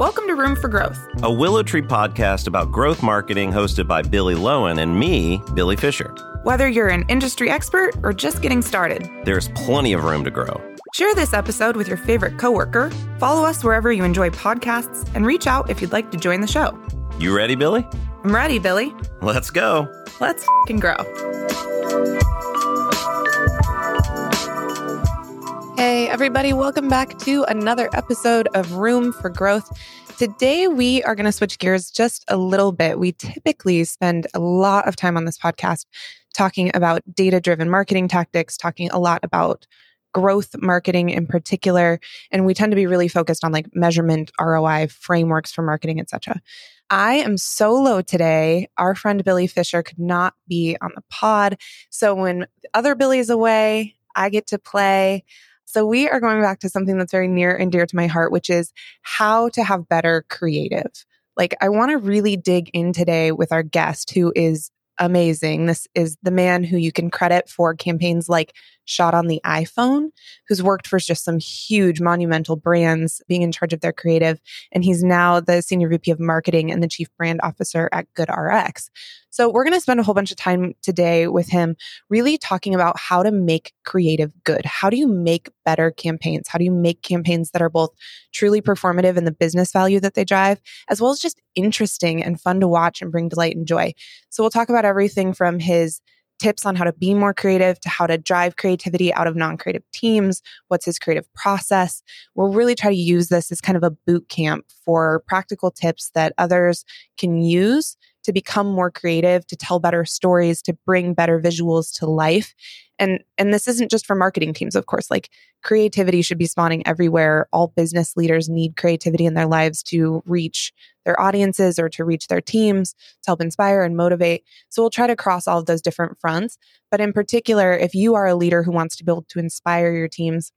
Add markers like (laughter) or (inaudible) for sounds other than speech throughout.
Welcome to Room for Growth, a WillowTree podcast about growth marketing hosted by Billie Loewen and me, Billy Fisher. Whether you're an industry expert or just getting started, there's plenty of room to grow. Share this episode with your favorite coworker, follow us wherever you enjoy podcasts, and reach out if you'd like to join the show. You ready, Billy? I'm ready, Billy. Let's go. Let's f grow. Hey, everybody, welcome back to another episode of Room for Growth. Today, we are going to switch gears just a little bit. We typically spend a lot of time on this podcast talking about data driven marketing tactics, talking a lot about growth marketing in particular. And we tend to be really focused on like measurement, ROI, frameworks for marketing, etc. I am solo today. Our friend Billy Fisher could not be on the pod. So when other Billy's away, I get to play. So we are going back to something that's very near and dear to my heart, which is how to have better creative. Like I want to really dig in today with our guest who is amazing. This is the man who you can credit for campaigns like shot on the iPhone, who's worked for just some huge monumental brands, being in charge of their creative. And he's now the senior VP of marketing and the chief brand officer at GoodRx. So we're going to spend a whole bunch of time today with him, really talking about how to make creative good. How do you make better campaigns? How do you make campaigns that are both truly performative in the business value that they drive, as well as just interesting and fun to watch and bring delight and joy? So we'll talk about everything from his tips on how to be more creative to how to drive creativity out of non creative teams. What's his creative process? We'll really try to use this as kind of a boot camp for practical tips that others can use to become more creative, to tell better stories, to bring better visuals to life. And and this isn't just for marketing teams, of course. Like creativity should be spawning everywhere. All business leaders need creativity in their lives to reach their audiences or to reach their teams, to help inspire and motivate. So we'll try to cross all of those different fronts. But in particular, if you are a leader who wants to be able to inspire your teams,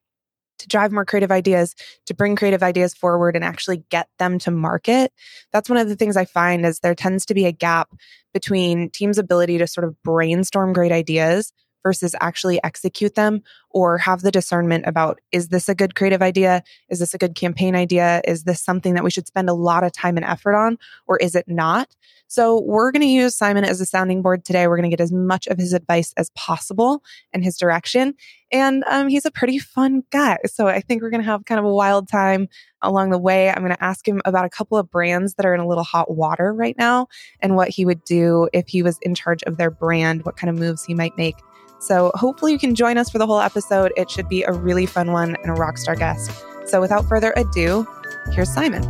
to drive more creative ideas, to bring creative ideas forward and actually get them to market. That's one of the things I find is there tends to be a gap between teams' ability to sort of brainstorm great ideas versus actually execute them or have the discernment about is this a good creative idea? Is this a good campaign idea? Is this something that we should spend a lot of time and effort on or is it not? So we're going to use Simon as a sounding board today. We're going to get as much of his advice as possible and his direction. And um, he's a pretty fun guy. So I think we're going to have kind of a wild time along the way. I'm going to ask him about a couple of brands that are in a little hot water right now and what he would do if he was in charge of their brand, what kind of moves he might make so hopefully you can join us for the whole episode. It should be a really fun one and a rock star guest. So without further ado, here's Simon.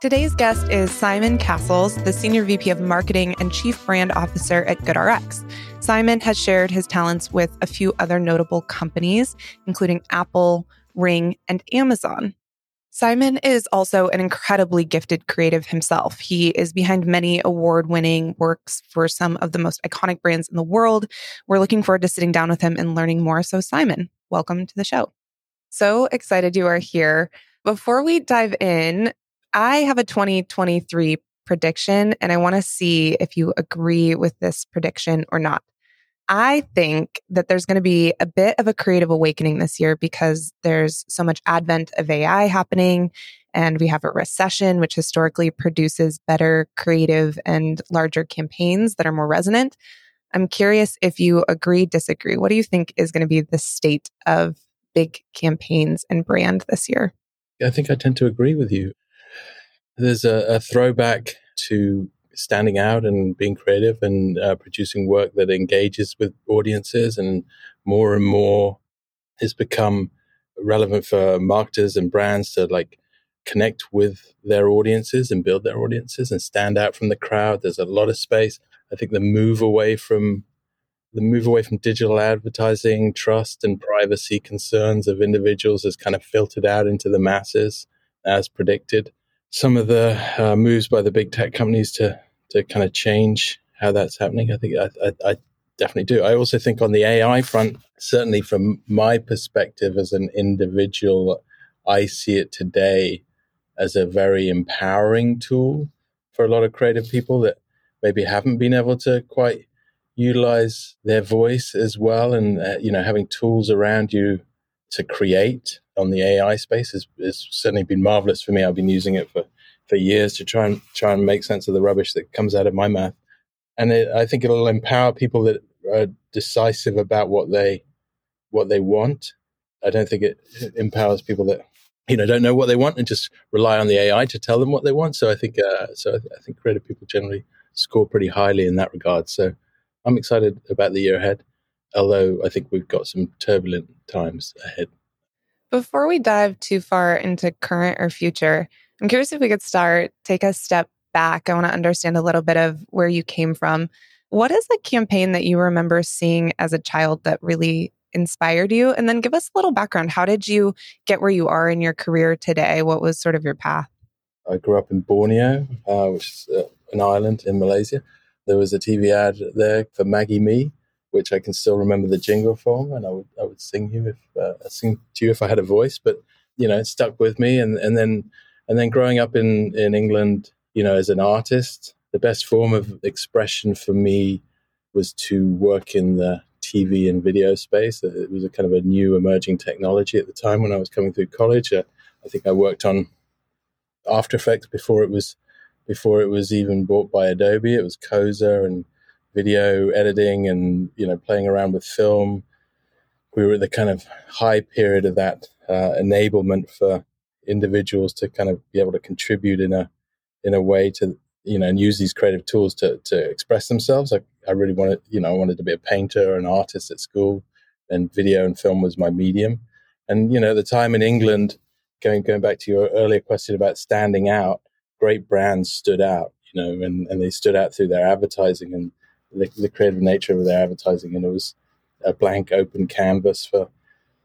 Today's guest is Simon Cassels, the Senior VP of Marketing and Chief Brand Officer at GoodRx. Simon has shared his talents with a few other notable companies, including Apple, Ring, and Amazon. Simon is also an incredibly gifted creative himself. He is behind many award winning works for some of the most iconic brands in the world. We're looking forward to sitting down with him and learning more. So, Simon, welcome to the show. So excited you are here. Before we dive in, I have a 2023 prediction and I want to see if you agree with this prediction or not. I think that there's going to be a bit of a creative awakening this year because there's so much advent of AI happening and we have a recession, which historically produces better creative and larger campaigns that are more resonant. I'm curious if you agree, disagree. What do you think is going to be the state of big campaigns and brand this year? I think I tend to agree with you. There's a, a throwback to standing out and being creative and uh, producing work that engages with audiences and more and more has become relevant for marketers and brands to like connect with their audiences and build their audiences and stand out from the crowd. There's a lot of space. I think the move away from the move away from digital advertising trust and privacy concerns of individuals has kind of filtered out into the masses as predicted some of the uh, moves by the big tech companies to to kind of change how that's happening. I think I, I, I, definitely do. I also think on the AI front, certainly from my perspective as an individual, I see it today as a very empowering tool for a lot of creative people that maybe haven't been able to quite utilize their voice as well, and uh, you know, having tools around you to create on the AI space has, has certainly been marvelous for me. I've been using it for for years to try and try and make sense of the rubbish that comes out of my mouth, and it, I think it'll empower people that are decisive about what they what they want. I don't think it, empowers people that you know don't know what they want and just rely on the AI to tell them what they want. So I think uh, so I think creative people generally score pretty highly in that regard. So I'm excited about the year ahead, although I think we've got some turbulent times ahead. Before we dive too far into current or future, I'm curious if we could start, take a step back. I want to understand a little bit of where you came from. What is a campaign that you remember seeing as a child that really inspired you? And then give us a little background. How did you get where you are in your career today? What was sort of your path? I grew up in Borneo, uh, which is uh, an island in Malaysia. There was a TV ad there for Maggi Mee, which I can still remember the jingle from, and I would I would sing you if uh, sing to you if I had a voice. But you know, it stuck with me, and and then and then growing up in in England, you know, as an artist, the best form of expression for me was to work in the TV and video space. It was a kind of a new emerging technology at the time when I was coming through college. Uh, I think I worked on After Effects before it was before it was even bought by Adobe. It was CoSA and video editing and you know playing around with film. We were at the kind of high period of that uh, enablement for individuals to kind of be able to contribute in a in a way to you know and use these creative tools to to express themselves. I, I really wanted you know I wanted to be a painter, an artist at school, and video and film was my medium. And you know the time in England, going going back to your earlier question about standing out, great brands stood out, you know, and, and they stood out through their advertising and the, the creative nature of their advertising. And it was a blank open canvas for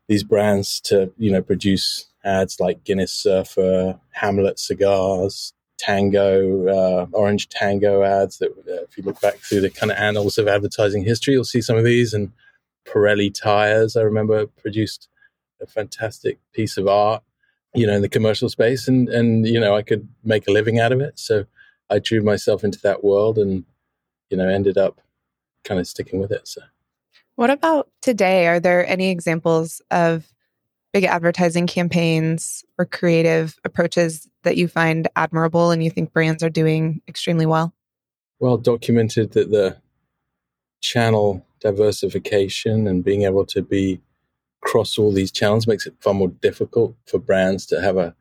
these brands to, you know, produce ads like Guinness Surfer, Hamlet Cigars, Tango, uh, Orange Tango ads. That uh, if you look back through the kind of annals of advertising history, you'll see some of these. And Pirelli tires, I remember, produced a fantastic piece of art you know, in the commercial space, and and you know, I could make a living out of it. So I drew myself into that world, and you know, ended up kind of sticking with it. So, what about today? Are there any examples of big advertising campaigns or creative approaches that you find admirable and you think brands are doing extremely well? Well, documented that the channel diversification and being able to be cross all these channels makes it far more difficult for brands to have a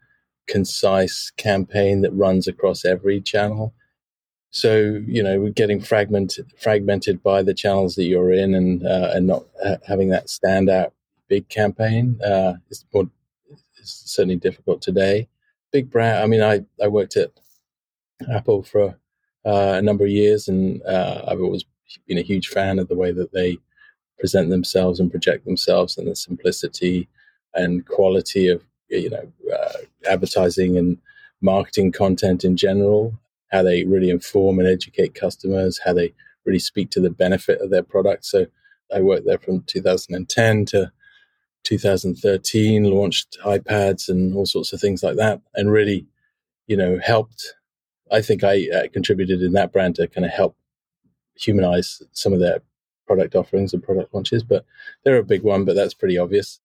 concise campaign that runs across every channel. So you know, getting fragmented fragmented by the channels that you're in, and uh, and not ha- having that standout big campaign uh, is more is certainly difficult today. Big brand. I mean, I I worked at Apple for uh, a number of years, and uh, I've always been a huge fan of the way that they present themselves and project themselves and the simplicity and quality of you know uh, advertising and marketing content in general how they really inform and educate customers how they really speak to the benefit of their product so i worked there from 2010 to 2013 launched ipads and all sorts of things like that and really you know helped i think i uh, contributed in that brand to kind of help humanize some of their product offerings and product launches, but they're a big one, but that's pretty obvious.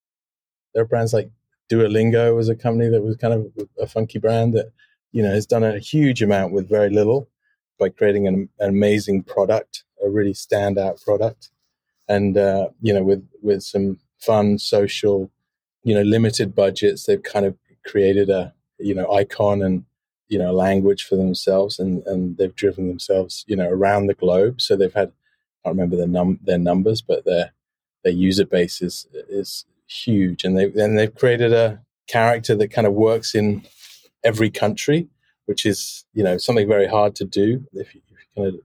There are brands like Duolingo was a company that was kind of a funky brand that, you know, has done a huge amount with very little by creating an, an amazing product, a really standout product. And, uh, you know, with, with some fun, social, you know, limited budgets, they've kind of created a, you know, icon and, you know, language for themselves and, and they've driven themselves, you know, around the globe. So they've had I can't remember their num their numbers, but their their user base is is huge, and they and they've created a character that kind of works in every country, which is you know something very hard to do if you, if you kind of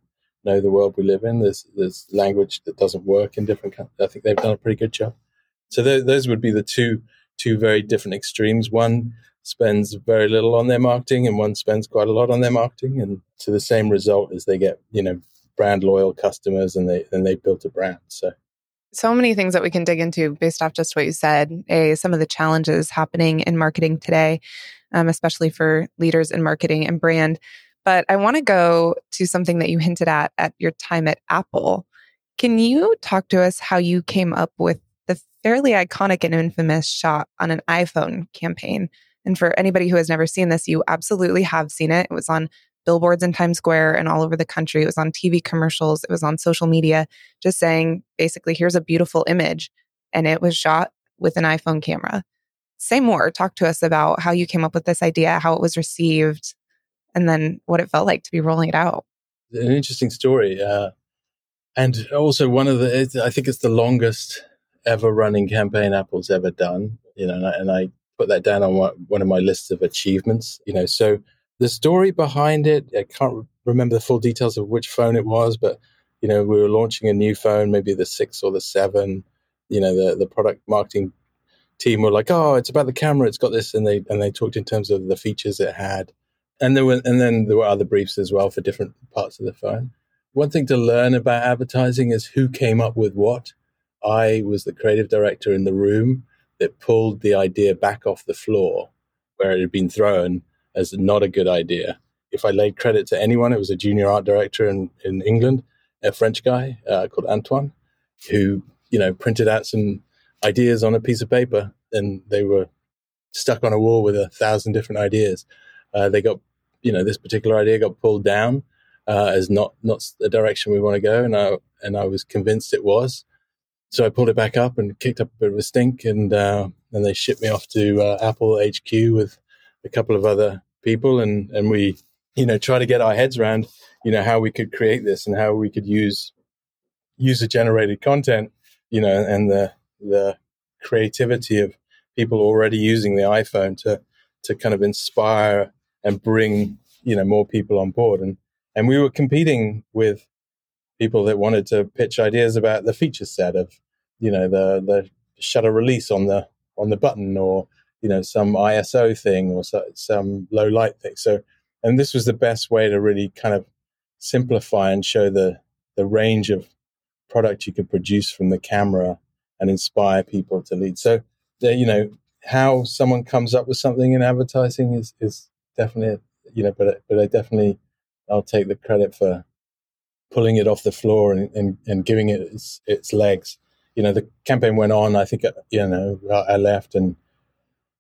know the world we live in. There's there's language that doesn't work in different countries. I think they've done a pretty good job. So th- those would be the two two very different extremes. One spends very little on their marketing, and one spends quite a lot on their marketing, and to the same result as they get you know brand loyal customers and they and they built a brand. So so many things that we can dig into based off just what you said. A some of the challenges happening in marketing today, um, especially for leaders in marketing and brand. But I want to go to something that you hinted at at your time at Apple. Can you talk to us how you came up with the fairly iconic and infamous shot on an iPhone campaign? And for anybody who has never seen this, you absolutely have seen it. It was on billboards in Times Square and all over the country. It was on TV commercials. It was on social media, just saying basically, here's a beautiful image. And it was shot with an iPhone camera. Say more. Talk to us about how you came up with this idea, how it was received, and then what it felt like to be rolling it out. An interesting story. Uh, and also, one of the, I think it's the longest ever running campaign Apple's ever done. You know, and I, and I put that down on one of my lists of achievements. You know, so the story behind it, I can't remember the full details of which phone it was, but you know, we were launching a new phone, maybe the six or the seven. You know, the the product marketing team were like, "Oh, it's about the camera. It's got this," and they and they talked in terms of the features it had, and there were and then there were other briefs as well for different parts of the phone. One thing to learn about advertising is who came up with what. I was the creative director in the room that pulled the idea back off the floor where it had been thrown as not a good idea. If I laid credit to anyone, it was a junior art director in, in England, a French guy uh, called Antoine, who you know printed out some ideas on a piece of paper, and they were stuck on a wall with a thousand different ideas. Uh, they got you know this particular idea got pulled down uh, as not not the direction we want to go, and I and I was convinced it was. So I pulled it back up and kicked up a bit of a stink, and uh, and they shipped me off to uh, Apple HQ with a couple of other people, and and we you know try to get our heads around you know how we could create this and how we could use user generated content, you know, and the the creativity of people already using the iPhone to to kind of inspire and bring you know more people on board. And and we were competing with people that wanted to pitch ideas about the feature set of you know the the shutter release on the on the button or you know some ISO thing or so, some low light thing. So, and this was the best way to really kind of simplify and show the the range of product you could produce from the camera and inspire people to lead. So, you know how someone comes up with something in advertising is is definitely you know, but but I definitely I'll take the credit for pulling it off the floor and, and, and giving it its, its legs. You know, the campaign went on. I think uh, you know I left and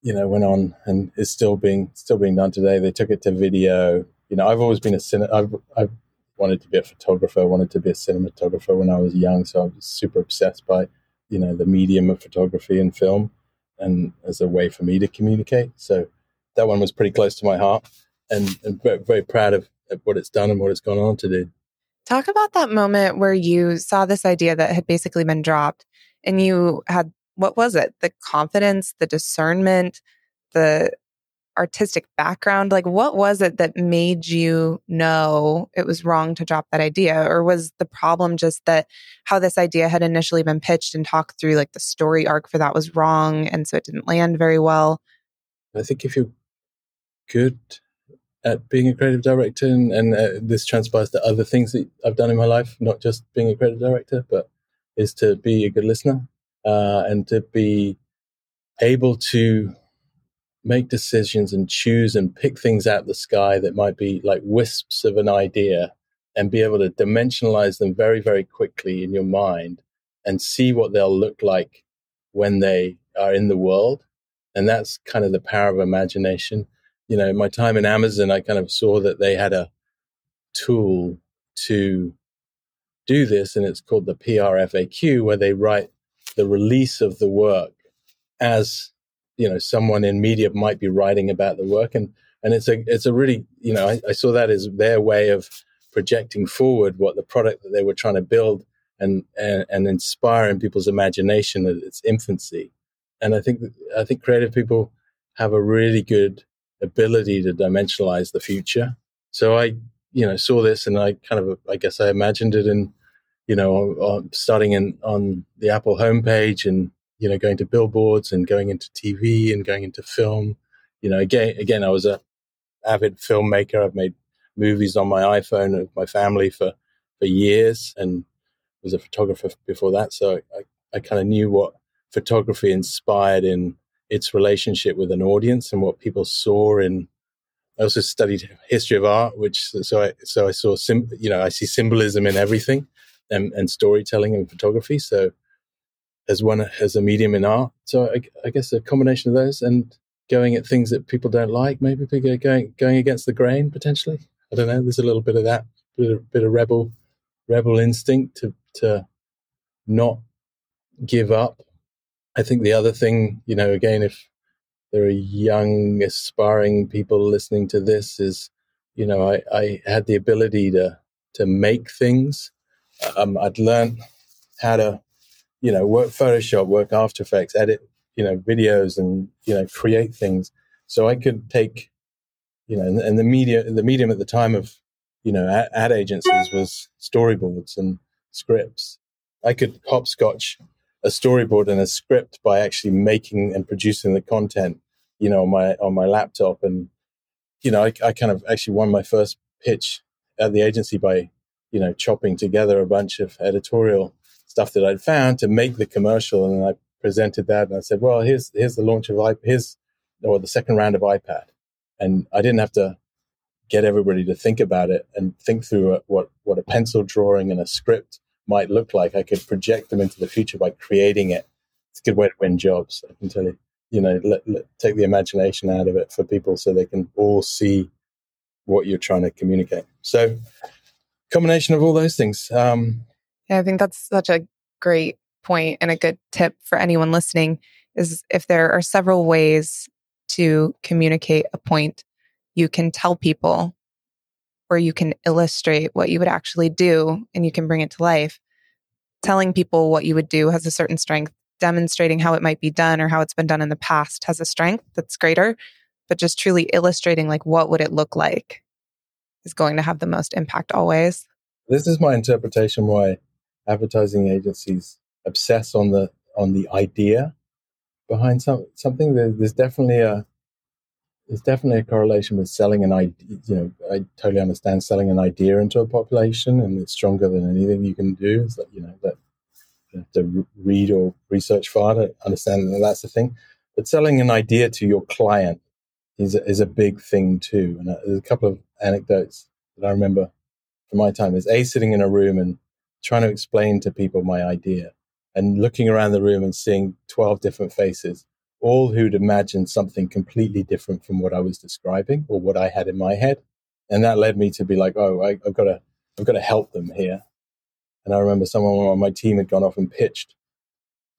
you know, went on and is still being still being done today. They took it to video. You know, I've always been a cine. I've, I've wanted to be a photographer. I wanted to be a cinematographer when I was young. So I was super obsessed by, you know, the medium of photography and film, and as a way for me to communicate. So that one was pretty close to my heart, and, and very, very proud of, of what it's done and what it's gone on to do. Talk about that moment where you saw this idea that had basically been dropped, and you had what was it? The confidence, the discernment, the artistic background? Like, what was it that made you know it was wrong to drop that idea? Or was the problem just that how this idea had initially been pitched and talked through, like the story arc for that was wrong. And so it didn't land very well? I think if you're good at being a creative director, and, and uh, this transpires to other things that I've done in my life, not just being a creative director, but is to be a good listener uh, and to be able to make decisions and choose and pick things out of the sky that might be like wisps of an idea and be able to dimensionalize them very, very quickly in your mind and see what they'll look like when they are in the world. And that's kind of the power of imagination. You know, my time in Amazon, I kind of saw that they had a tool to do this, and it's called the PRFAQ, where they write the release of the work as you know someone in media might be writing about the work. And and it's a it's a really you know I, I, saw that as their way of projecting forward what the product that they were trying to build and and, and inspiring people's imagination at its infancy. And i think i think creative people have a really good ability to dimensionalize the future. So i you know saw this and i kind of i guess i imagined it in you know, starting in on the Apple homepage and you know going to billboards and going into TV and going into film. You know, again, again, I was a avid filmmaker. I've made movies on my iPhone with my family for for years, and was a photographer before that. So I, I kind of knew what photography inspired in its relationship with an audience and what people saw in. I also studied history of art, which so I so I saw sim, you know I see symbolism in everything and, and storytelling and photography. So as one as a medium in art. So I, I, guess a combination of those and going at things that people don't like, maybe going going against the grain potentially. I don't know. There's a little bit of that, bit of, bit of rebel rebel instinct to to not give up. I think the other thing, you know, again, if there are young aspiring people listening to this, is you know, I, I had the ability to to make things. Um, I'd learned how to you know, work Photoshop, work After Effects, edit, you know, videos and, you know, create things. So I could take, you know, and, the media, the medium at the time of, you know, ad, ad agencies was storyboards and scripts. I could hopscotch a storyboard and a script by actually making and producing the content, you know, on my on my laptop. And you know, I, I, kind of actually won my first pitch at the agency by, you know, chopping together a bunch of editorial stuff that I'd found to make the commercial, and I presented that, and I said, "Well, here's here's the launch of iPad, here's or the second round of iPad," and I didn't have to get everybody to think about it and think through what what a pencil drawing and a script might look like. I could project them into the future by creating it. It's a good way to win jobs. I can tell you. You know, let, let, take the imagination out of it for people so they can all see what you're trying to communicate. So, combination of all those things. Um, yeah, I think that's such a great point and a good tip for anyone listening is if there are several ways to communicate a point, you can tell people or you can illustrate what you would actually do and you can bring it to life. Telling people what you would do has a certain strength. Demonstrating how it might be done or how it's been done in the past has a strength that's greater. But just truly illustrating, like, what would it look like is going to have the most impact always. This is my interpretation why advertising agencies obsess on the on the idea behind some, something. There, there's definitely a there's definitely a correlation with selling an idea. You know, I totally understand selling an idea into a population, and it's stronger than anything you can do. Is that you know that you have to read or research far to understand that that's the thing. But selling an idea to your client is a, is a big thing too. And uh, there's a couple of anecdotes that I remember from my time. Is a sitting in a room and trying to explain to people my idea and looking around the room and seeing 12 different faces, all who'd imagined something completely different from what I was describing or what I had in my head. And that led me to be like, oh, I, have got to, I've got to help them here. And I remember someone on my team had gone off and pitched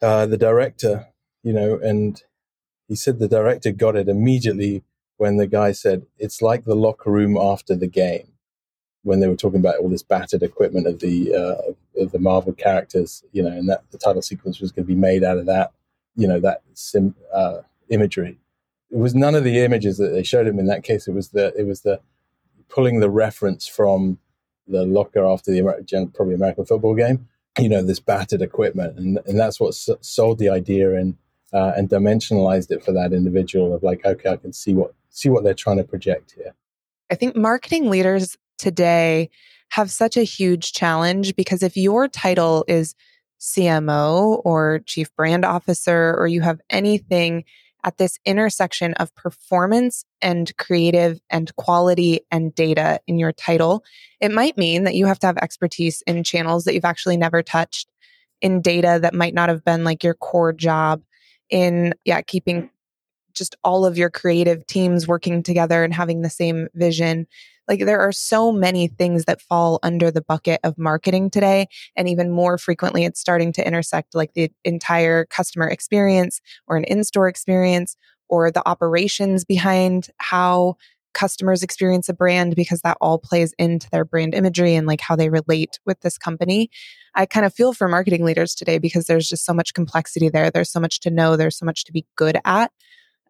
uh, the director, you know, and he said the director got it immediately when the guy said, it's like the locker room after the game when they were talking about all this battered equipment of the uh, of the Marvel characters, you know, and that the title sequence was going to be made out of that, you know, that sim, uh, imagery. It was none of the images that they showed him in that case. It was the it was the pulling the reference from the locker after the American, probably American football game. You know, this battered equipment, and and that's what sold the idea and uh, and dimensionalized it for that individual of like, okay, I can see what see what they're trying to project here. I think marketing leaders today have such a huge challenge because if your title is CMO or chief brand officer, or you have anything at this intersection of performance and creative and quality and data in your title, it might mean that you have to have expertise in channels that you've actually never touched, in data that might not have been like your core job, in, yeah, keeping just all of your creative teams working together and having the same vision. Like there are so many things that fall under the bucket of marketing today. And even more frequently, it's starting to intersect like the entire customer experience or an in store experience or the operations behind how customers experience a brand because that all plays into their brand imagery and like how they relate with this company. I kind of feel for marketing leaders today because there's just so much complexity there. There's so much to know. There's so much to be good at.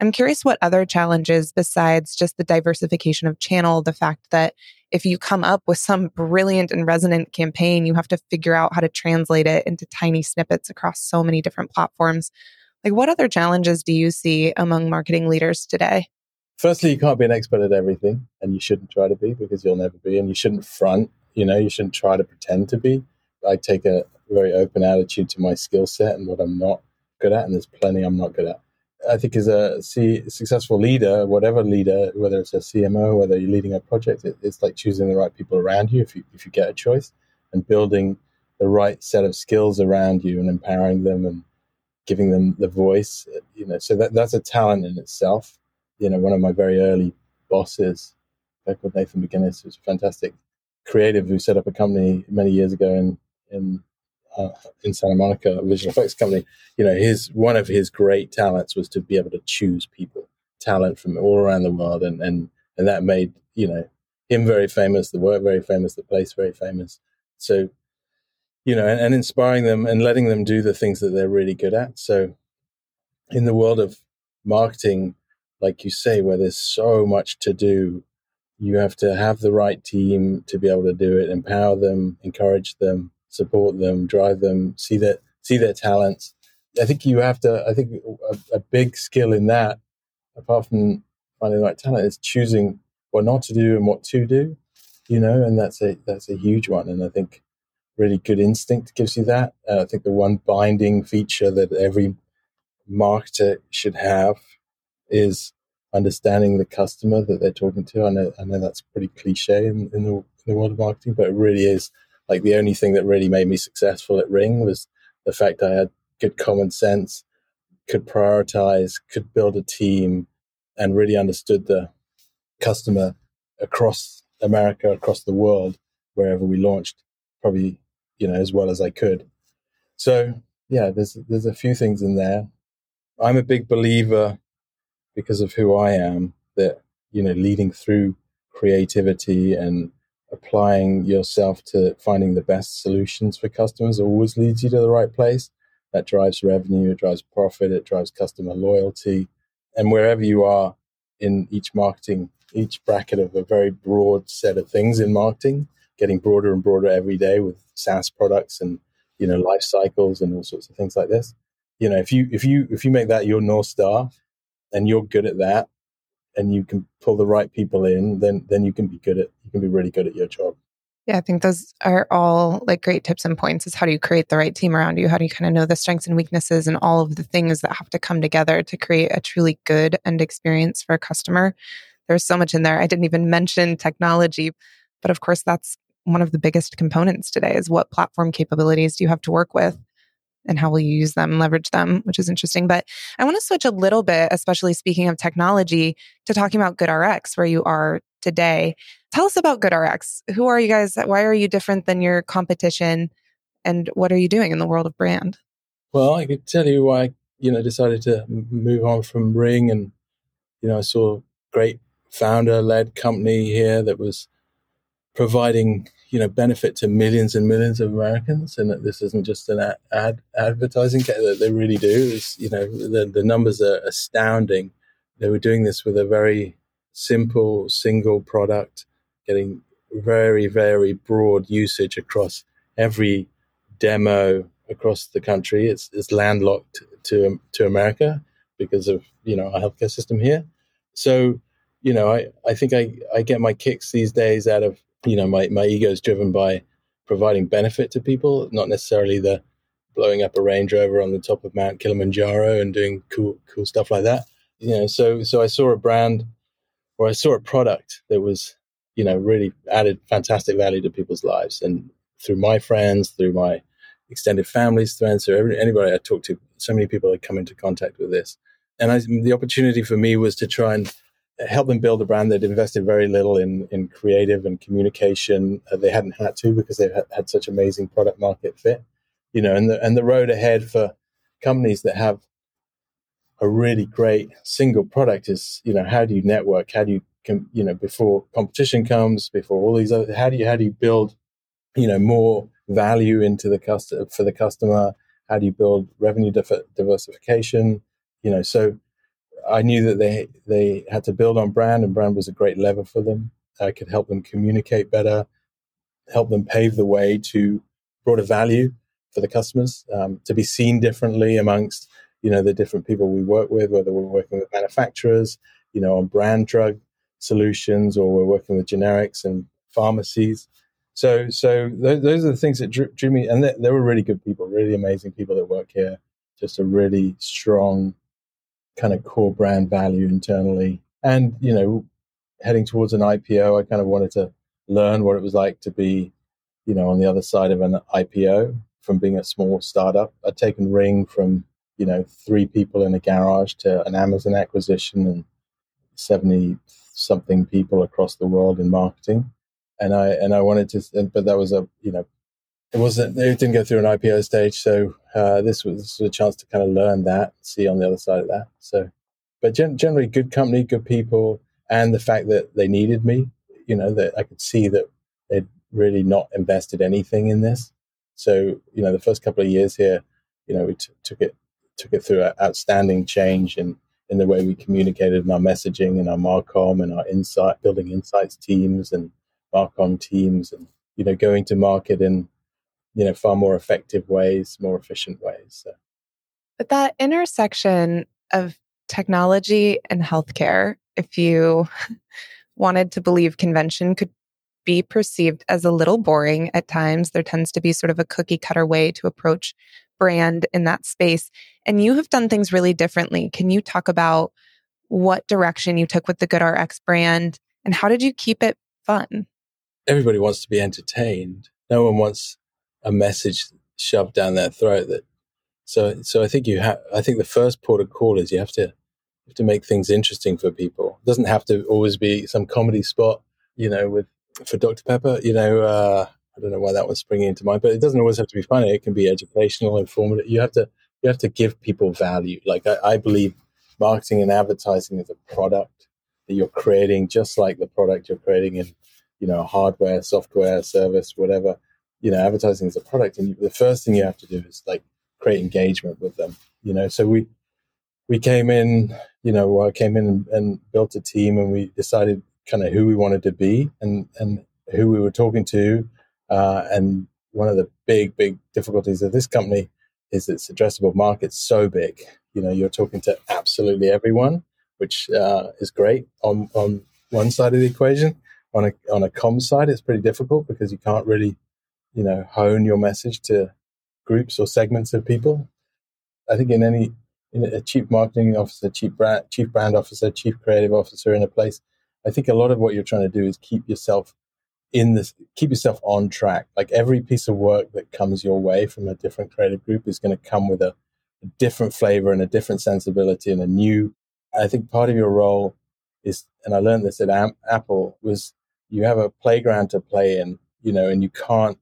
I'm curious what other challenges besides just the diversification of channel, the fact that if you come up with some brilliant and resonant campaign, you have to figure out how to translate it into tiny snippets across so many different platforms. Like, what other challenges do you see among marketing leaders today? Firstly, you can't be an expert at everything, and you shouldn't try to be because you'll never be, and you shouldn't front. You know, you shouldn't try to pretend to be. I take a very open attitude to my skill set and what I'm not good at, and there's plenty I'm not good at. I think as a C, successful leader, whatever leader, whether it's a CMO, whether you're leading a project, it, it's like choosing the right people around you if you if you get a choice, and building the right set of skills around you and empowering them and giving them the voice. You know, so that that's a talent in itself. You know, one of my very early bosses, guy called Nathan McGuinness, who's a fantastic creative who set up a company many years ago in in uh, in Santa Monica, visual effects company. You know, his one of his great talents was to be able to choose people, talent from all around the world, and and and that made you know him very famous, the work very famous, the place very famous. So, you know, and, and inspiring them and letting them do the things that they're really good at. So, in the world of marketing, like you say, where there's so much to do, you have to have the right team to be able to do it, empower them, encourage them, support them, drive them, see that see their talents. I think you have to. I think a, a big skill in that, apart from finding the right talent, is choosing what not to do and what to do. You know, and that's a that's a huge one. And I think really good instinct gives you that. I think the one binding feature that every marketer should have is understanding the customer that they're talking to. I know, I know that's pretty cliche in, in, the, in the world of marketing, but it really is like the only thing that really made me successful at Ring was the fact I had good common sense, could prioritize, could build a team, and really understood the customer across America, across the world, wherever we launched, probably you know as well as I could. So yeah, there's there's a few things in there. I'm a big believer because of who I am that you know leading through creativity and applying yourself to finding the best solutions for customers always leads you to the right place. That drives revenue, it drives profit, it drives customer loyalty. And wherever you are in each marketing, each bracket of a very broad set of things in marketing, getting broader and broader every day with SaaS products and you know life cycles and all sorts of things like this. You know, if you if you if you make that your north star and you're good at that, and you can pull the right people in, then then you can be good at you can be really good at your job. Yeah, I think those are all like great tips and points. Is how do you create the right team around you? How do you kind of know the strengths and weaknesses and all of the things that have to come together to create a truly good end experience for a customer? There's so much in there. I didn't even mention technology, but of course that's one of the biggest components today is what platform capabilities do you have to work with? And how will you use them, leverage them, which is interesting. But I want to switch a little bit, especially speaking of technology, to talking about GoodRx, where you are today. Tell us about GoodRx. Who are you guys? Why are you different than your competition? And what are you doing in the world of brand? Well, I could tell you why, you know, decided to move on from Ring and, you know, I saw a great founder led company here that was providing you know benefit to millions and millions of Americans, and that this isn't just an ad, ad advertising that they really do. Is you know the the numbers are astounding. They were doing this with a very simple single product, getting very very broad usage across every demo across the country. It's it's landlocked to to America because of you know our healthcare system here. So you know I I think I I get my kicks these days out of you know, my, my ego is driven by providing benefit to people, not necessarily the blowing up a Range Rover on the top of Mount Kilimanjaro and doing cool cool stuff like that. You know, so so I saw a brand or I saw a product that was, you know, really added fantastic value to people's lives. And through my friends, through my extended family's friends, through every, anybody I talked to, so many people had come into contact with this. And I, the opportunity for me was to try and help them build a brand. They'd invested very little in in creative and communication. Uh, they hadn't had to because they had, had such amazing product market fit. You know, and the and the road ahead for companies that have a really great single product is you know how do you network? How do you you know before competition comes, before all these other how do you how do you build you know more value into the customer for the customer? How do you build revenue diversification? You know, so I knew that they they had to build on brand, and brand was a great lever for them. I could help them communicate better, help them pave the way to broader value for the customers, um, to be seen differently amongst you know the different people we work with, whether we're working with manufacturers, you know, on brand drug solutions, or we're working with generics and pharmacies. So, so those, those are the things that drew, drew me, and they, they were really good people, really amazing people that work here. Just a really strong kind of core brand value internally. And, you know, heading towards an IPO, I kind of wanted to learn what it was like to be, you know, on the other side of an IPO from being a small startup. I'd taken Ring from, you know, three people in a garage to an Amazon acquisition and 70 something people across the world in marketing. And I, and I wanted to, but that was a, you know, it wasn't, it didn't go through an IPO stage. So uh, this, was, this was a chance to kind of learn that, see on the other side of that. So, but gen- generally good company, good people, and the fact that they needed me, you know, that I could see that they'd really not invested anything in this. So, you know, the first couple of years here, you know, we t- took it took it through an outstanding change in in the way we communicated and our messaging and our Marcom and our insight building insights teams and Marcom teams and you know going to market in you know far more effective ways, more efficient ways. So. But that intersection of technology and healthcare, if you (laughs) wanted to believe convention could be perceived as a little boring at times. There tends to be sort of a cookie cutter way to approach brand in that space. And you have done things really differently. Can you talk about what direction you took with the GoodRx brand and how did you keep it fun? Everybody wants to be entertained. No one wants a message shoved down their throat that so so I think you have I think the first port of call is you have to have to make things interesting for people. It doesn't have to always be some comedy spot, you know, with for Dr. Pepper, you know, uh, I don't know why that was springing into mind, but it doesn't always have to be funny. It can be educational, informative. You have to you have to give people value. Like I, I believe marketing and advertising is a product that you're creating, just like the product you're creating in, you know, hardware, software, service, whatever. You know, advertising is a product, and the first thing you have to do is like create engagement with them. You know, so we we came in, you know, I came in and, and built a team, and we decided kind of who we wanted to be and and who we were talking to. Uh, and one of the big big difficulties of this company is its addressable market's so big. You know, you're talking to absolutely everyone, which uh, is great on on one side of the equation. On a on a com side, it's pretty difficult because you can't really, you know, hone your message to groups or segments of people. I think in any in a chief marketing officer, chief brand, chief brand officer, chief creative officer in a place, I think a lot of what you're trying to do is keep yourself in this, keep yourself on track. Like every piece of work that comes your way from a different creative group is going to come with a, a different flavor and a different sensibility and a new. I think part of your role is, and I learned this at Am- Apple, was you have a playground to play in, you know, and you can't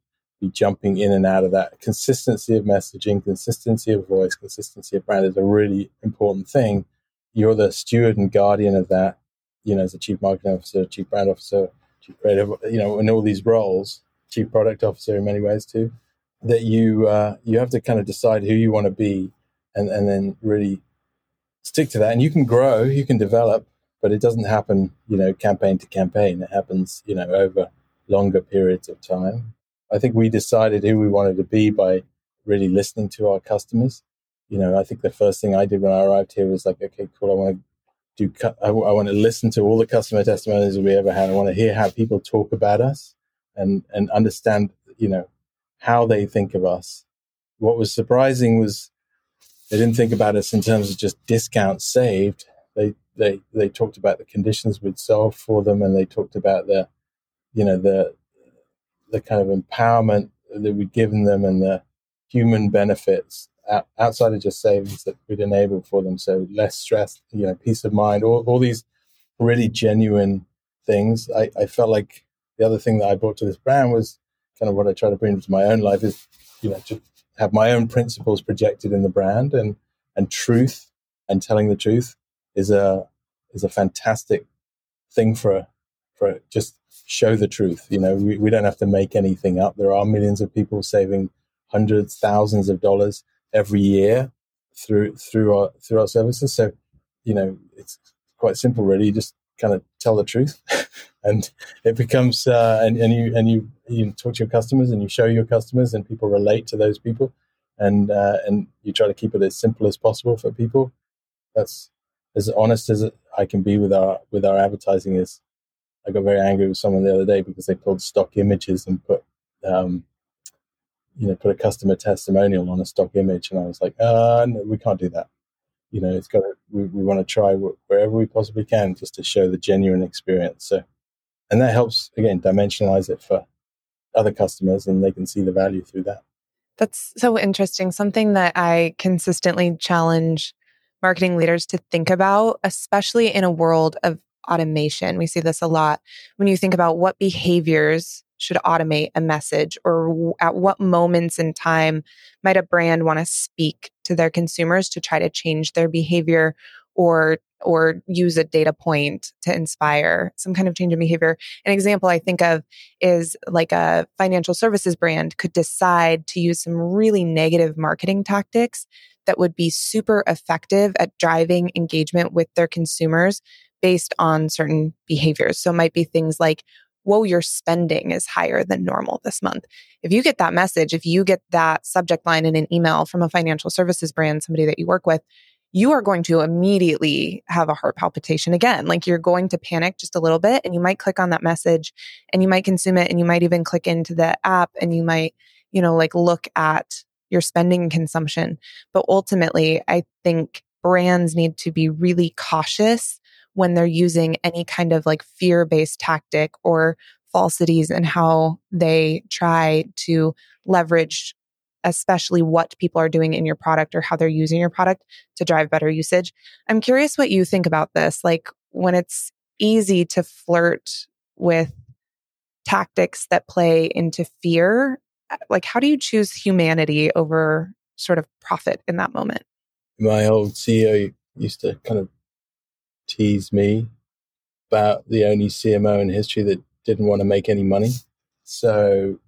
be jumping in and out of that. Consistency of messaging, consistency of voice, consistency of brand is a really important thing. You're the steward and guardian of that you know, as a chief marketing officer, chief brand officer, chief creative, you know, in all these roles, chief product officer in many ways too, that you uh, you have to kind of decide who you want to be, and and then really stick to that. And you can grow, you can develop, but it doesn't happen, you know, campaign to campaign. It happens, you know, over longer periods of time. I think we decided who we wanted to be by really listening to our customers. You know, I think the first thing I did when I arrived here was like, okay, cool, I want to do I, I want to listen to all the customer testimonies we ever had. I want to hear how people talk about us and and understand, you know, how they think of us. What was surprising was they didn't think about us in terms of just discounts saved. They they they talked about the conditions we'd solve for them, and they talked about the, you know, the the kind of empowerment that we'd given them and the human benefits outside of just savings that we'd enable for them. So less stress, you know, peace of mind, all, all these really genuine things. I, I felt like the other thing that I brought to this brand was kind of what I try to bring to my own life is, you know, to have my own principles projected in the brand and, and truth and telling the truth is a, is a fantastic thing for, for just show the truth. You know, we, we don't have to make anything up. There are millions of people saving hundreds, thousands of dollars every year through through our through our services. So, you know, it's quite simple, really. You just kind of tell the truth, (laughs) and it becomes uh, and and you and you you talk to your customers and you show your customers, and people relate to those people, and uh, and you try to keep it as simple as possible for people. That's as honest as I can be with our with our advertising. Is I got very angry with someone the other day because they pulled stock images and put um, you know, put a customer testimonial on a stock image. And I was like, uh, no, we can't do that. You know, it's got to, we, we want to try wherever we possibly can just to show the genuine experience. So, and that helps again, dimensionalize it for other customers and they can see the value through that. That's so interesting. Something that I consistently challenge marketing leaders to think about, especially in a world of automation. We see this a lot when you think about what behaviors should automate a message or at what moments in time might a brand want to speak to their consumers to try to change their behavior or or use a data point to inspire some kind of change in behavior. An example I think of is like a financial services brand could decide to use some really negative marketing tactics that would be super effective at driving engagement with their consumers based on certain behaviors. So it might be things like, whoa, your spending is higher than normal this month. If you get that message, if you get that subject line in an email from a financial services brand, somebody that you work with, you are going to immediately have a heart palpitation again. Like you're going to panic just a little bit and you might click on that message and you might consume it and you might even click into the app and you might, you know, like look at your spending and consumption. But ultimately, I think brands need to be really cautious when they're using any kind of like fear based tactic or falsities and how they try to leverage especially what people are doing in your product or how they're using your product to drive better usage. I'm curious what you think about this. Like when it's easy to flirt with tactics that play into fear, uh, like how do you choose humanity over sort of profit in that moment? My old CEO used to kind of tease me about the only CMO in history that didn't want to make any money. So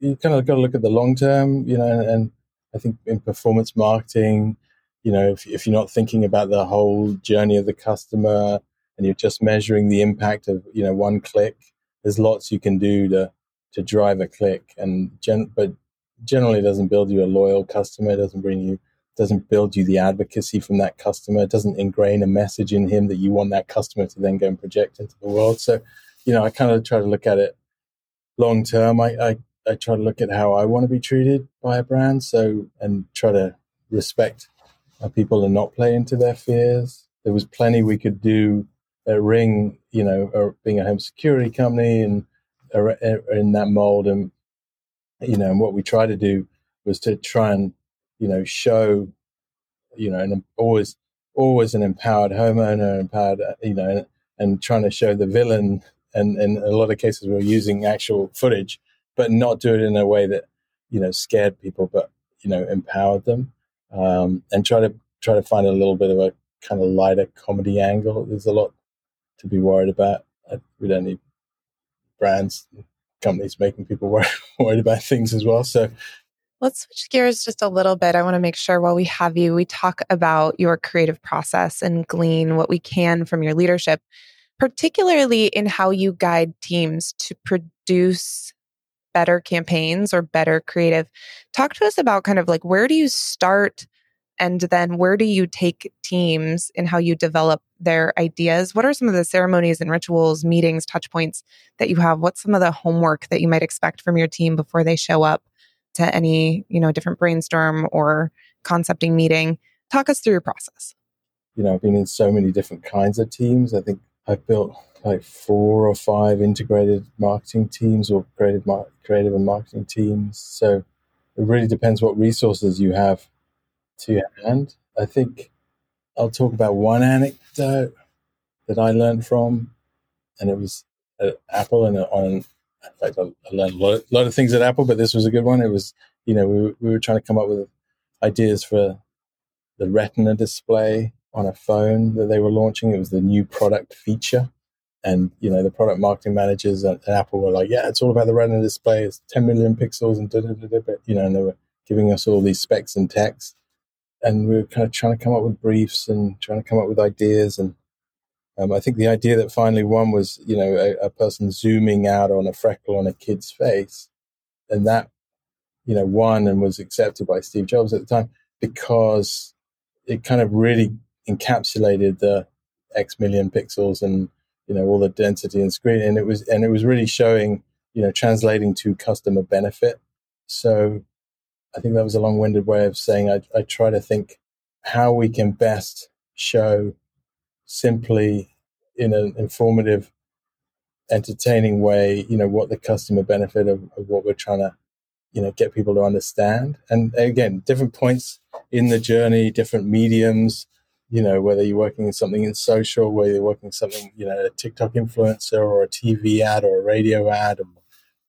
you kind of got to look at the long term, you know, and, I think in performance marketing, you know, if, if you're not thinking about the whole journey of the customer and you're just measuring the impact of, you know, one click, there's lots you can do to, to drive a click and gen, but generally doesn't build you a loyal customer. Doesn't bring you, doesn't build you the advocacy from that customer. It doesn't ingrain a message in him that you want that customer to then go and project into the world. So, you know, I kind of try to look at it long term. I, I I try to look at how I want to be treated by a brand. So, and try to respect people and not play into their fears. There was plenty we could do at Ring, you know, or being a home security company and uh, in that mold. And, you know, and what we try to do was to try and, you know, show, you know, and always, always an empowered homeowner, empowered, you know, and, and trying to show the villain. And in a lot of cases, we're using actual footage but not do it in a way that you know scared people, but you know empowered them, um, and try to try to find a little bit of a kind of lighter comedy angle. There's a lot to be worried about. We don't need brands, companies making people worry, (laughs) worried about things as well. So Let's switch gears just a little bit. I want to make sure while we have you, we talk about your creative process and glean what we can from your leadership, particularly in how you guide teams to produce better campaigns or better creative. Talk to us about kind of like where do you start and then where do you take teams in how you develop their ideas? What are some of the ceremonies and rituals, meetings, touch points that you have? What's some of the homework that you might expect from your team before they show up to any, you know, different brainstorm or concepting meeting? Talk us through your process. You know, I've been in so many different kinds of teams. I think I've built like four or five integrated marketing teams or creative mar- creative and marketing teams. So it really depends what resources you have to hand. I think I'll talk about one anecdote that I learned from, and it was at Apple and uh, on. Fact, I learned a lot, a lot of things at Apple, but this was a good one. It was, you know, we, we were trying to come up with ideas for the Retina display on a phone that they were launching. It was the new product feature and you know the product marketing managers at, at, Apple were like, "Yeah, it's all about the Retina display. It's 10 million pixels and da da da da." You know, and they were giving us all these specs and text, and we were kind of trying to come up with briefs and trying to come up with ideas. And um, I think the idea that finally won was, you know, a, a person zooming out on a freckle on a kid's face, and that, you know, won and was accepted by Steve Jobs at the time because it kind of really encapsulated the X million pixels and you know all the density and screen. And it was and it was really showing you know translating to customer benefit. So i think that was a long-winded way of saying i, I try to think how we can best show simply in an informative entertaining way, you know, what the customer benefit of, of what we're trying to, you know, get people to understand. And again, different points in the journey, different mediums, you know, whether you're working in something in social, whether you're working something, you know, a TikTok influencer or a TV ad or a radio ad.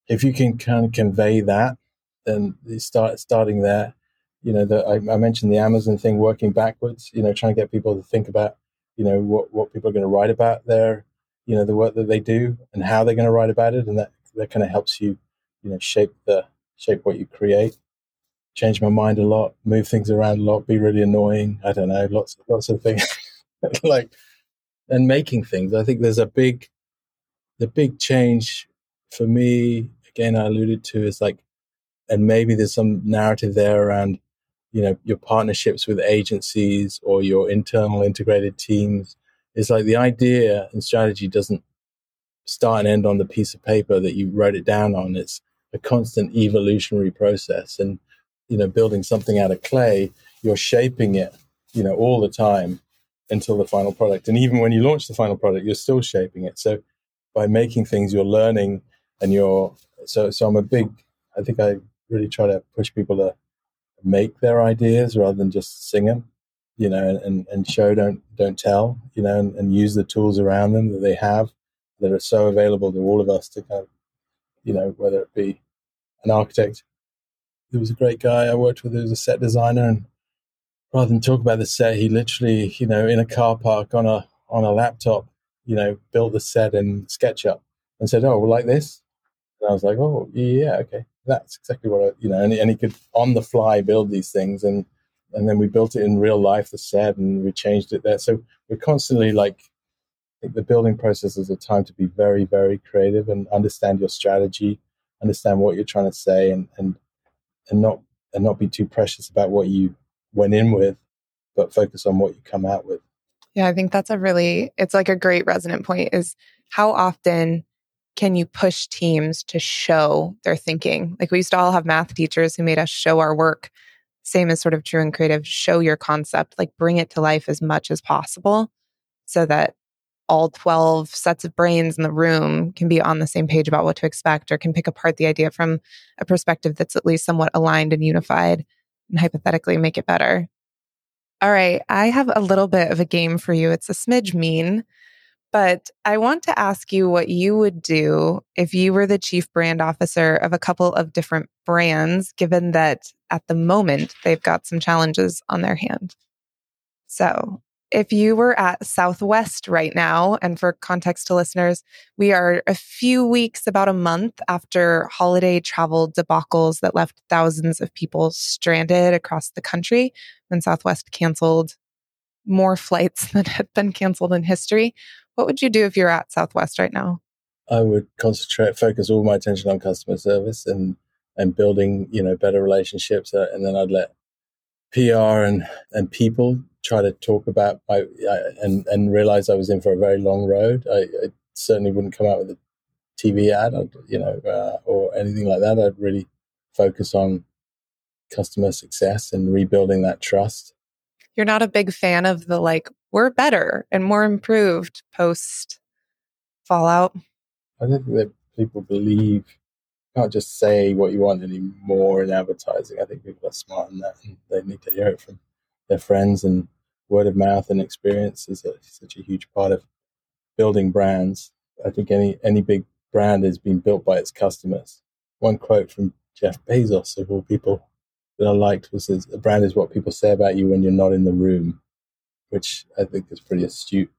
If you can kind of convey that, then start starting there. You know, the, I, I mentioned the Amazon thing, working backwards. You know, trying to get people to think about, you know, what what people are going to write about their, you know, the work that they do and how they're going to write about it, and that that kind of helps you, you know, shape the shape what you create change my mind a lot, move things around a lot, be really annoying. I don't know, lots lots of things (laughs) like and making things. I think there's a big the big change for me. Again, I alluded to is like, and maybe there's some narrative there around, you know, your partnerships with agencies or your internal integrated teams. It's like the idea and strategy doesn't start and end on the piece of paper that you wrote it down on. It's a constant evolutionary process. And you know building something out of clay you're shaping it you know all the time until the final product and even when you launch the final product you're still shaping it so by making things you're learning and you're so so i'm a big i think i really try to push people to make their ideas rather than just sing them you know and and show don't don't tell you know and, and use the tools around them that they have that are so available to all of us to kind of you know whether it be an architect there was a great guy I worked with who was a set designer, and rather than talk about the set, he literally, you know, in a car park on a on a laptop, you know, built the set in SketchUp and said, "Oh, like this." And I was like, "Oh, yeah, okay, that's exactly what I, you know." And, and he could on the fly build these things, and and then we built it in real life, the set, and we changed it there. So we're constantly like, I think the building process is a time to be very, very creative and understand your strategy, understand what you're trying to say, and and and not and not be too precious about what you went in with, but focus on what you come out with. Yeah, I think that's a really it's like a great resonant point is how often can you push teams to show their thinking? Like we used to all have math teachers who made us show our work. Same as sort of true and creative, show your concept, like bring it to life as much as possible so that all 12 sets of brains in the room can be on the same page about what to expect or can pick apart the idea from a perspective that's at least somewhat aligned and unified and hypothetically make it better. All right, I have a little bit of a game for you. It's a smidge mean, but I want to ask you what you would do if you were the chief brand officer of a couple of different brands, given that at the moment they've got some challenges on their hand. So if you were at Southwest right now, and for context to listeners, we are a few weeks, about a month after holiday travel debacles that left thousands of people stranded across the country when Southwest canceled more flights (laughs) than had been canceled in history. What would you do if you're at Southwest right now? I would concentrate, focus all my attention on customer service and and building, you know, better relationships, uh, and then I'd let PR and and people try to talk about I and and realize I was in for a very long road. I, I certainly wouldn't come out with a TV ad, I'd, you know, uh, or anything like that. I'd really focus on customer success and rebuilding that trust. You're not a big fan of the like we're better and more improved post fallout. I think that people believe can't just say what you want anymore in advertising. I think people are smart in that and they need to hear it from their friends and word of mouth and experience is a, such a huge part of building brands. I think any any big brand is being built by its customers. One quote from Jeff Bezos of all people that I liked was "A brand is what people say about you when you're not in the room," which I think is pretty astute,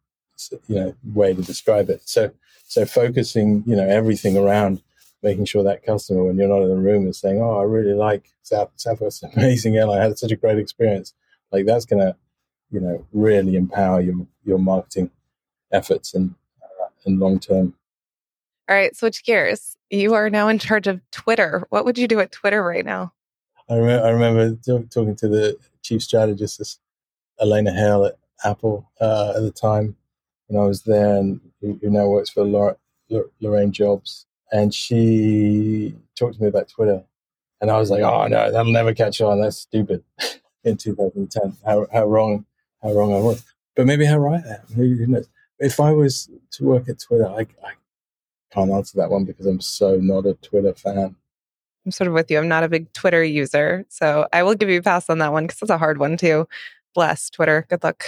you know, way to describe it. So so focusing, you know, everything around making sure that customer when you're not in the room is saying, "Oh, I really like South Southwest, (laughs) amazing airline. I had such a great experience." Like that's going to, you know, really empower your your marketing efforts and uh, and long term. All right, switch gears. You are now in charge of Twitter. What would you do at Twitter right now? I remember, I remember talking to the chief strategist, Elena Hale at Apple uh, at the time when I was there, and who, now works for Laura, Lorraine Jobs. And she talked to me about Twitter. And I was like, oh, no, that'll never catch on. That's stupid. (laughs) in 2010. How, how wrong, how wrong I was. But maybe how right I am. Who, knows? If I was to work at Twitter, I, I, can't answer that one because I'm so not a Twitter fan. I'm sort of with you. I'm not a big Twitter user. So I will give you a pass on that one because it's a hard one too. Bless Twitter. Good luck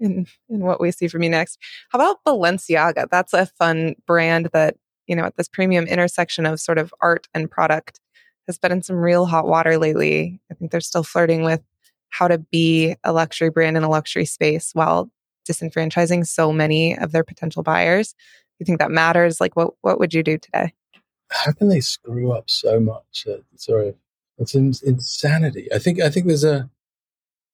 in, in what we see from you next. How about Balenciaga? That's a fun brand that, you know, at this premium intersection of sort of art and product has been in some real hot water lately. I think they're still flirting with how to be a luxury brand in a luxury space while disenfranchising so many of their potential buyers. You think that matters? Like, what what would you do today? How can they screw up so much? Uh, sorry, it's in, insanity. I think I think there's a.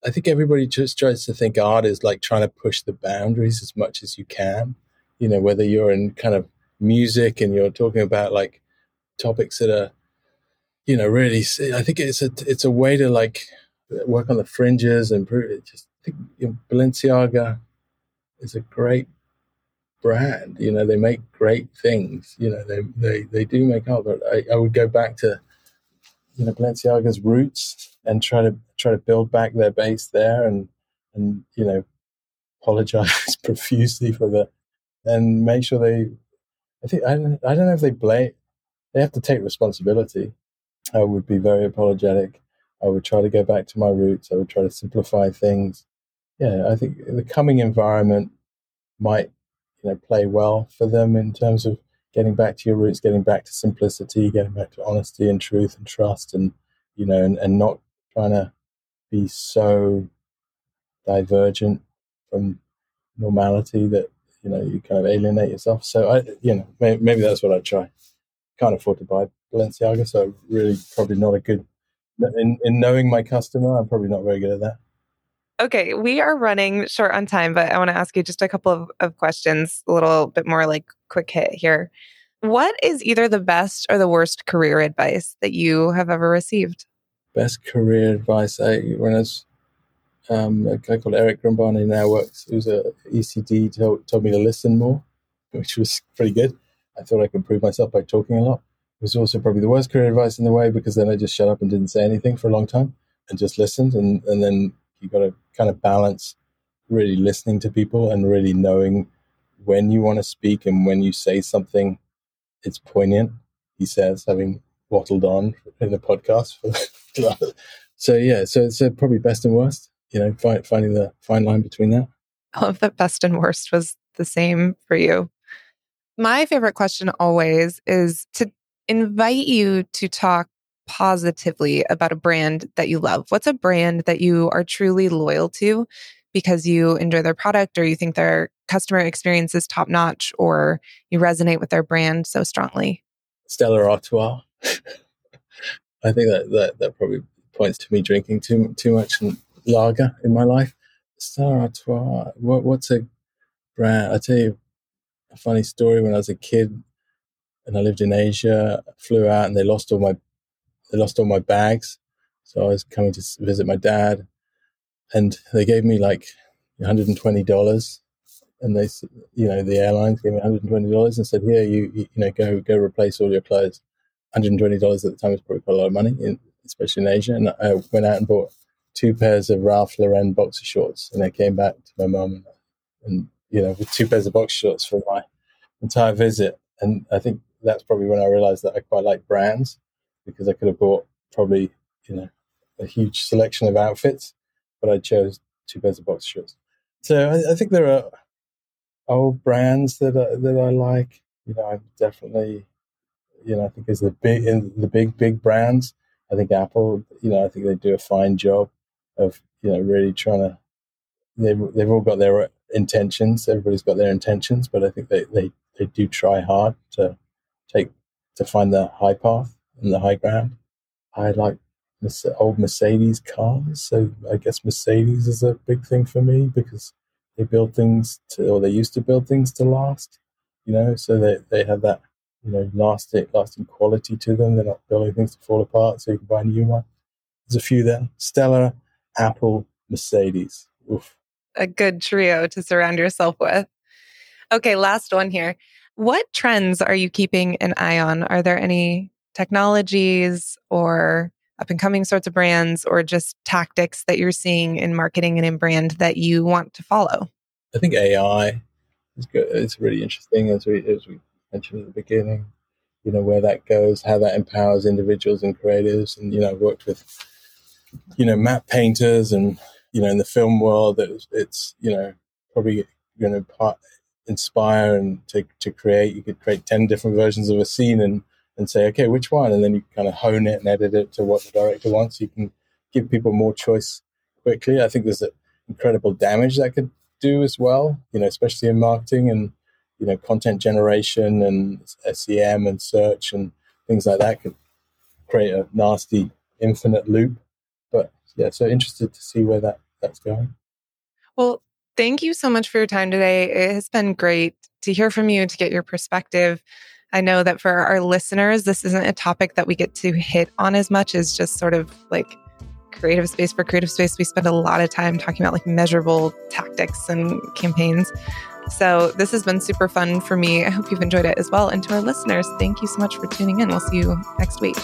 I think everybody just tries to think art is like trying to push the boundaries as much as you can. You know, whether you're in kind of music and you're talking about like topics that are, you know, really. I think it's a it's a way to like work on the fringes and just I think you know, Balenciaga is a great brand. You know, they make great things. You know, they they, they do make art. But I, I would go back to you know Balenciaga's roots and try to try to build back their base there and and you know apologize (laughs) profusely for the and make sure they I think I don't, I don't know if they blame they have to take responsibility. I would be very apologetic. I would try to go back to my roots. I would try to simplify things. Yeah, I think the coming environment might you know play well for them in terms of getting back to your roots, getting back to simplicity, getting back to honesty and truth and trust, and you know, and, and not trying to be so divergent from normality that you know you kind of alienate yourself. So I, you know, maybe, maybe that's what I'd try. Can't afford to buy Balenciaga, so really probably not a good. In in knowing my customer, I'm probably not very good at that. Okay, we are running short on time, but I want to ask you just a couple of, of questions, a little bit more like quick hit here. What is either the best or the worst career advice that you have ever received? Best career advice. I when I was um, a guy called Eric Grambani now works. Who's a ECD told, told me to listen more, which was pretty good. I thought I could prove myself by talking a lot. It was also probably the worst career advice in the way because then I just shut up and didn't say anything for a long time and just listened and, and then you got to kind of balance really listening to people and really knowing when you want to speak and when you say something it's poignant he says having wattled on in the podcast so yeah so it's uh, probably best and worst you know find, finding the fine line between that i love that best and worst was the same for you my favorite question always is to invite you to talk positively about a brand that you love? What's a brand that you are truly loyal to because you enjoy their product or you think their customer experience is top notch or you resonate with their brand so strongly? Stella Artois. I think that, that that probably points to me drinking too too much lager in my life. Stella Artois. What, what's a brand? I tell you a funny story. When I was a kid and I lived in Asia, flew out and they lost all my they lost all my bags. So I was coming to visit my dad, and they gave me like $120. And they, you know, the airlines gave me $120 and said, "Here, you, you know, go go replace all your clothes." $120 at the time was probably quite a lot of money, in, especially in Asia. And I went out and bought two pairs of Ralph Lauren boxer shorts, and I came back to my mum and, and you know with two pairs of boxer shorts for my entire visit. And I think that's probably when I realized that I quite like brands because I could have bought probably you know a huge selection of outfits, but I chose two pairs of boxer shorts. So I, I think there are old brands that I, that I like. You know, I'm definitely you know I think as the big in the big big brands. I think Apple, you know, I think they do a fine job of you know really trying to. They've they've all got their intentions. Everybody's got their intentions, but I think they they they do try hard to take to find the high path and the high ground. I like old Mercedes cars, so I guess Mercedes is a big thing for me because they build things to, or they used to build things to last. You know, so they they have that you know lasting lasting quality to them. They're not building things to fall apart, so you can buy a new one. There's a few there: Stella, Apple, Mercedes. Oof. A good trio to surround yourself with. Okay, last one here. What trends are you keeping an eye on? Are there any technologies or up and coming sorts of brands or just tactics that you're seeing in marketing and in brand that you want to follow? I think AI is good. It's really interesting as we as we mentioned at the beginning. You know where that goes, how that empowers individuals and creatives, and you know I've worked with you know matte painters and you know in the film world it's, it's you know probably going to inspire and to, to create. You could create 10 different versions of a scene and and say okay which one? And then you kind of hone it and edit it to what the director wants. You can give people more choice quickly. I think there's an incredible damage that could do as well you know especially in marketing and you know content generation and sem and search and things like that could create a nasty infinite loop but yeah so interested to see where that that's going well thank you so much for your time today. It has been great to hear from you, to get your perspective. I know that for our listeners, this isn't a topic that we get to hit on as much as just sort of like creative space for creative space. We spend a lot of time talking about like measurable tactics and campaigns. So this has been super fun for me. I hope you've enjoyed it as well. And to our listeners, thank you so much for tuning in. We'll see you next week.